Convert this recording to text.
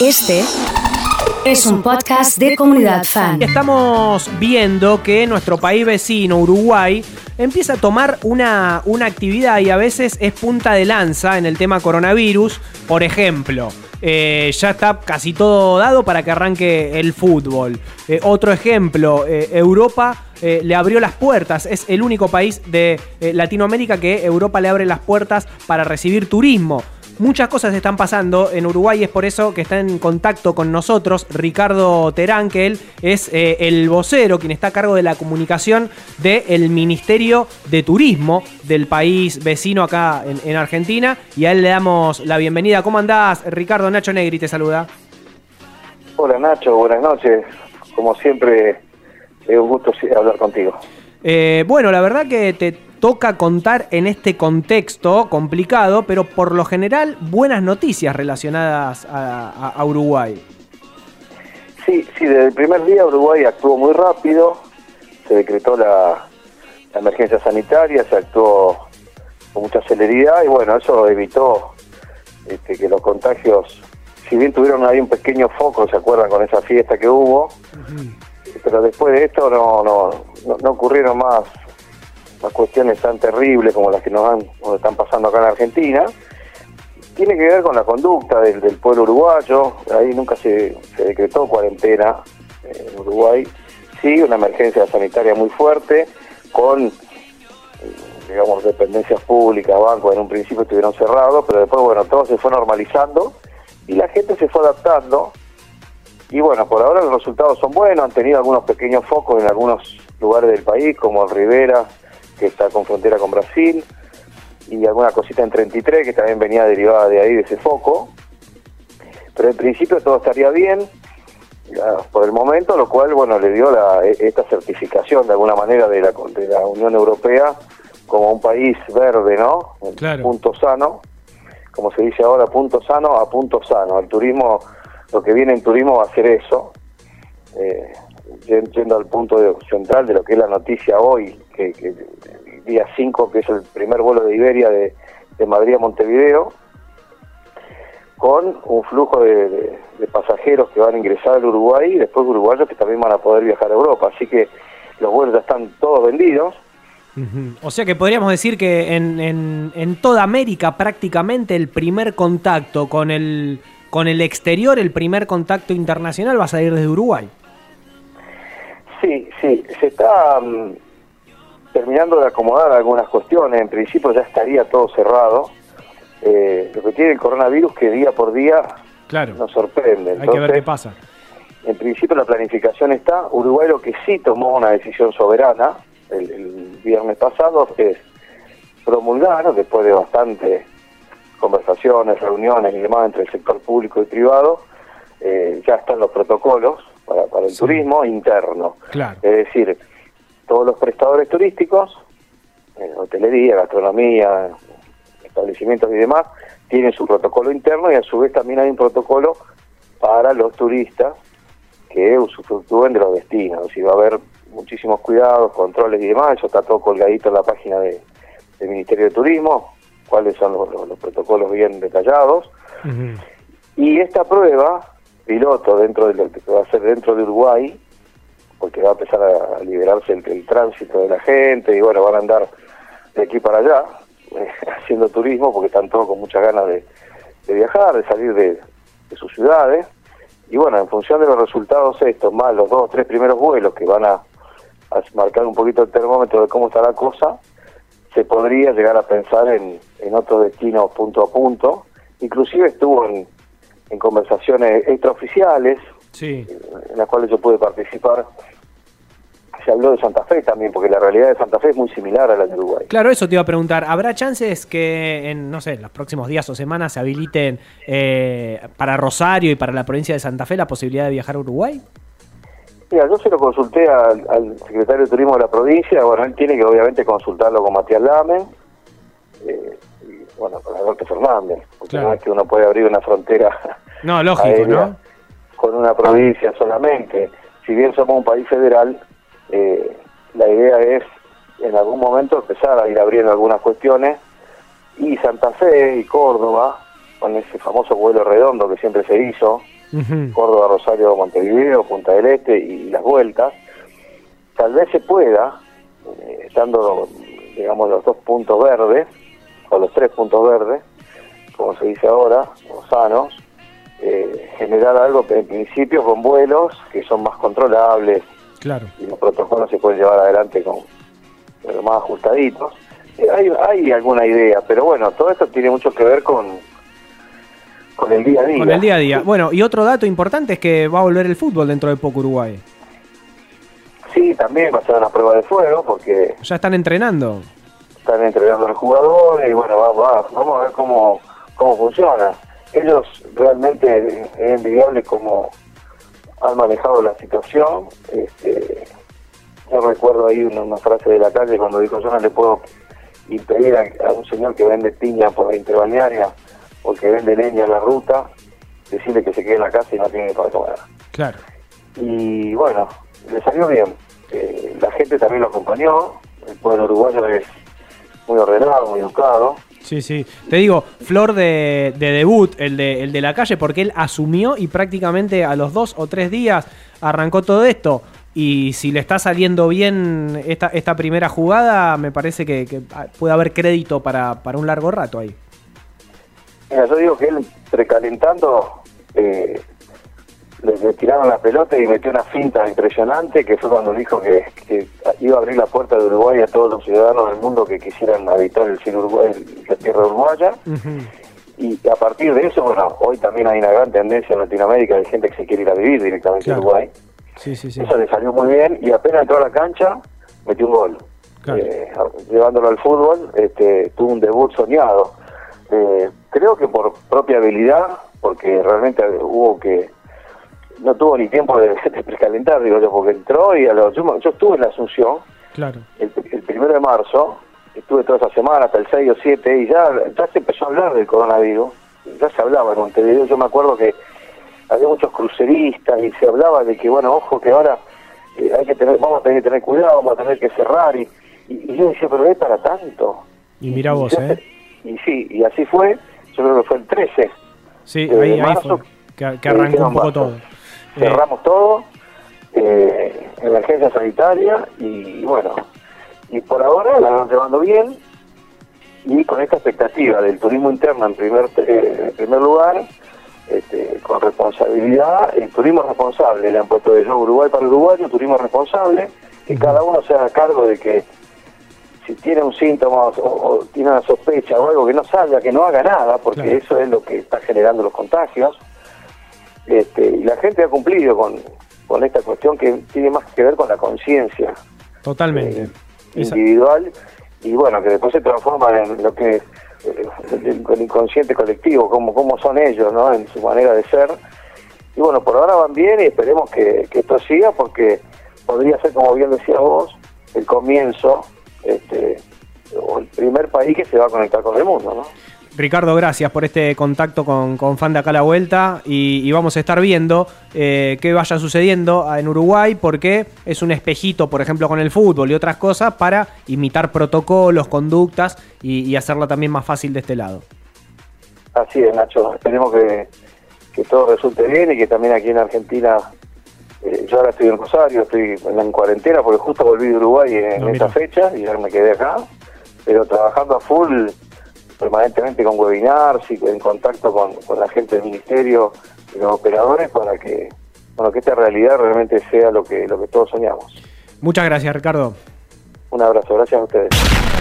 Este es un podcast de comunidad fan. Estamos viendo que nuestro país vecino, Uruguay, empieza a tomar una, una actividad y a veces es punta de lanza en el tema coronavirus. Por ejemplo, eh, ya está casi todo dado para que arranque el fútbol. Eh, otro ejemplo, eh, Europa le abrió las puertas, es el único país de Latinoamérica que Europa le abre las puertas para recibir turismo. Muchas cosas están pasando en Uruguay, es por eso que está en contacto con nosotros Ricardo Terán, que él es eh, el vocero, quien está a cargo de la comunicación del Ministerio de Turismo del país vecino acá en, Argentina. Y a él le damos la bienvenida. ¿Cómo andás, Ricardo? Nacho Negri te saluda. Hola Nacho, buenas noches. Como siempre, es un gusto hablar contigo. Eh, bueno, la verdad que te toca contar en este contexto complicado, pero por lo general buenas noticias relacionadas a, Uruguay. Sí, sí, desde el primer día Uruguay actuó muy rápido, se decretó la, emergencia sanitaria, se actuó con mucha celeridad y bueno, eso evitó este, que los contagios, si bien tuvieron ahí un pequeño foco, ¿se acuerdan con esa fiesta que hubo? Pero después de esto no, no, no ocurrieron más las cuestiones tan terribles como las que nos, han, nos están pasando acá en Argentina, tiene que ver con la conducta del, pueblo uruguayo. Ahí nunca se, decretó cuarentena en Uruguay. Sí, una emergencia sanitaria muy fuerte, con, digamos, dependencias públicas, bancos, en un principio estuvieron cerrados, pero después, bueno, todo se fue normalizando y la gente se fue adaptando. Y bueno, por ahora los resultados son buenos, han tenido algunos pequeños focos en algunos lugares del país, como en Rivera, que está con frontera con Brasil, y alguna cosita en 33 que también venía derivada de ahí, de ese foco. Pero en principio todo estaría bien por el momento, lo cual bueno le dio la, e, esta certificación de alguna manera de la, de la Unión Europea como un país verde, ¿no? Punto sano, como se dice ahora, punto sano a punto sano. El turismo, lo que viene en turismo va a ser eso. Eh, yendo al punto central de lo que es la noticia hoy, que, día 5, que es el primer vuelo de Iberia de, Madrid a Montevideo, con un flujo de, pasajeros que van a ingresar al Uruguay y después uruguayos que también van a poder viajar a Europa. Así que los vuelos ya están todos vendidos. O sea que podríamos decir que en, en, en, toda América prácticamente el primer contacto con el, con el exterior, el primer contacto internacional va a salir desde Uruguay. Sí, sí, se está mm, terminando de acomodar algunas cuestiones. En principio ya estaría todo cerrado. Eh, lo que tiene el coronavirus que día por día nos sorprende. Hay que ver qué pasa. En principio la planificación está. Uruguay lo que sí tomó una decisión soberana el, viernes pasado es promulgar, después de bastantes conversaciones, reuniones y demás entre el sector público y privado, eh, ya están los protocolos para, el turismo interno. Es decir, todos los prestadores turísticos, eh, hotelería, gastronomía, establecimientos y demás, tienen su protocolo interno y a su vez también hay un protocolo para los turistas que usufructúen de los destinos. Y va a haber muchísimos cuidados, controles y demás, eso está todo colgadito en la página de, del Ministerio de Turismo, cuáles son los, protocolos bien detallados. Y esta prueba piloto dentro de lo que va a ser dentro de Uruguay, porque va a empezar a liberarse el, tránsito de la gente y bueno, van a andar de aquí para allá eh, haciendo turismo porque están todos con muchas ganas de, viajar, de salir de, sus ciudades. Y bueno, en función de los resultados estos, más los dos o tres primeros vuelos que van a, a marcar un poquito el termómetro de cómo está la cosa, se podría llegar a pensar en, en otro destino punto a punto. Inclusive estuvo en, en conversaciones extraoficiales, sí. en las cuales yo pude participar. Se habló de Santa Fe también, porque la realidad de Santa Fe es muy similar a la de Uruguay. Claro, eso te iba a preguntar. ¿Habrá chances que en, no sé, los próximos días o semanas se habiliten eh, para Rosario y para la provincia de Santa Fe la posibilidad de viajar a Uruguay? Mira, yo se lo consulté al, secretario de Turismo de la provincia. Bueno, él tiene que obviamente consultarlo con Matías Lame. Eh, bueno, con Alberto Fernández, porque no es que uno puede abrir una frontera no, lógico, ¿no? con una provincia solamente. Si bien somos un país federal, eh, la idea es en algún momento empezar a ir abriendo algunas cuestiones y Santa Fe y Córdoba, con ese famoso vuelo redondo que siempre se hizo. Córdoba, Rosario, Montevideo, Punta del Este y las vueltas, tal vez se pueda, eh, estando, digamos, los dos puntos verdes, o los tres puntos verdes, como se dice ahora, o sanos, eh, generar algo en principio con vuelos que son más controlables Claro. y los protocolos se pueden llevar adelante con pero más ajustaditos. Eh, hay, hay alguna idea, pero bueno, todo esto tiene mucho que ver con, con el día a día. Con el día a día. Bueno, y otro dato importante es que va a volver el fútbol dentro de poco Uruguay. Sí, también va a ser una prueba de fuego porque Ya están entrenando. Están entrenando a los jugadores y bueno, va- va- vamos a ver cómo, cómo funciona. Ellos realmente es envidiable cómo han manejado la situación. Este, yo recuerdo ahí una, una frase de la calle cuando dijo yo no le puedo impedir a, a un señor que vende piña por la interbalnearia o que vende leña en la ruta, decirle que se quede en la casa y no tiene para comer. Claro. Y bueno, le salió bien. Eh, la gente también lo acompañó. El pueblo uruguayo es muy ordenado, muy educado. Sí, sí. Te digo, flor de, de debut, el de, el de la calle, porque él asumió y prácticamente a los dos o tres días arrancó todo esto. Y si le está saliendo bien esta, esta primera jugada, me parece que, que puede haber crédito para, para un largo rato ahí. Mira, yo digo que él precalentando eh, le, tiraron la pelota y metió una finta impresionante que fue cuando dijo que, que iba a abrir la puerta de Uruguay a todos los ciudadanos del mundo que quisieran habitar el cielo Uruguay, la tierra uruguaya. Y a partir de eso, bueno, hoy también hay una gran tendencia en Latinoamérica de gente que se quiere ir a vivir directamente Claro. a Uruguay. Sí, sí, sí. Eso le salió muy bien y apenas entró a la cancha, metió un gol. Claro. Eh, llevándolo al fútbol, este, tuvo un debut soñado. Eh, creo que por propia habilidad, porque realmente hubo que. No tuvo ni tiempo de, de precalentar, digo yo, porque entró y a los, yo, yo estuve en la Asunción Claro. el, el primero de marzo, estuve toda esa semana hasta el 6 o 7 y ya, ya se empezó a hablar del coronavirus, ya se hablaba en Montevideo, yo me acuerdo que había muchos cruceristas y se hablaba de que, bueno, ojo que ahora eh, hay que tener, vamos a tener que tener cuidado, vamos a tener que cerrar y, y, y yo decía, pero es para tanto. Y mira vos, yo- ¿eh? Y sí, y así fue, yo creo que fue el 13, Sí, de ahí, marzo, fue. Que, que arrancó un poco todo. Cerramos todo, eh, emergencia sanitaria y bueno, y por ahora la van llevando bien y con esta expectativa del turismo interno en primer eh, en primer lugar, este, con responsabilidad, el turismo responsable, le han puesto de yo Uruguay para Uruguayo, turismo responsable, que cada uno se haga cargo de que si tiene un síntoma o, o tiene una sospecha o algo que no salga, que no haga nada, porque Claro. eso es lo que está generando los contagios. Este, y la gente ha cumplido con, con esta cuestión que tiene más que ver con la conciencia Totalmente. eh, individual y bueno, que después se transforma en lo que es eh, el, el inconsciente colectivo, como, como son ellos, ¿no? En su manera de ser. Y bueno, por ahora van bien y esperemos que, que esto siga porque podría ser, como bien decías vos, el comienzo, este, o el primer país que se va a conectar con el mundo, ¿no? Ricardo, gracias por este contacto con, con Fan de Acá a la Vuelta y, y vamos a estar viendo eh, qué vaya sucediendo en Uruguay porque es un espejito, por ejemplo, con el fútbol y otras cosas para imitar protocolos, conductas y, y hacerla también más fácil de este lado. Así es, Nacho. Esperemos que, que todo resulte bien y que también aquí en Argentina, eh, yo ahora estoy en Rosario, estoy en, en cuarentena porque justo volví de Uruguay en, Ah, mira. fecha y ahora me quedé acá, pero trabajando a full permanentemente con webinars y en contacto con, con la gente del ministerio y los operadores para que bueno que esta realidad realmente sea lo que lo que todos soñamos. Muchas gracias, Ricardo. Un abrazo, gracias a ustedes.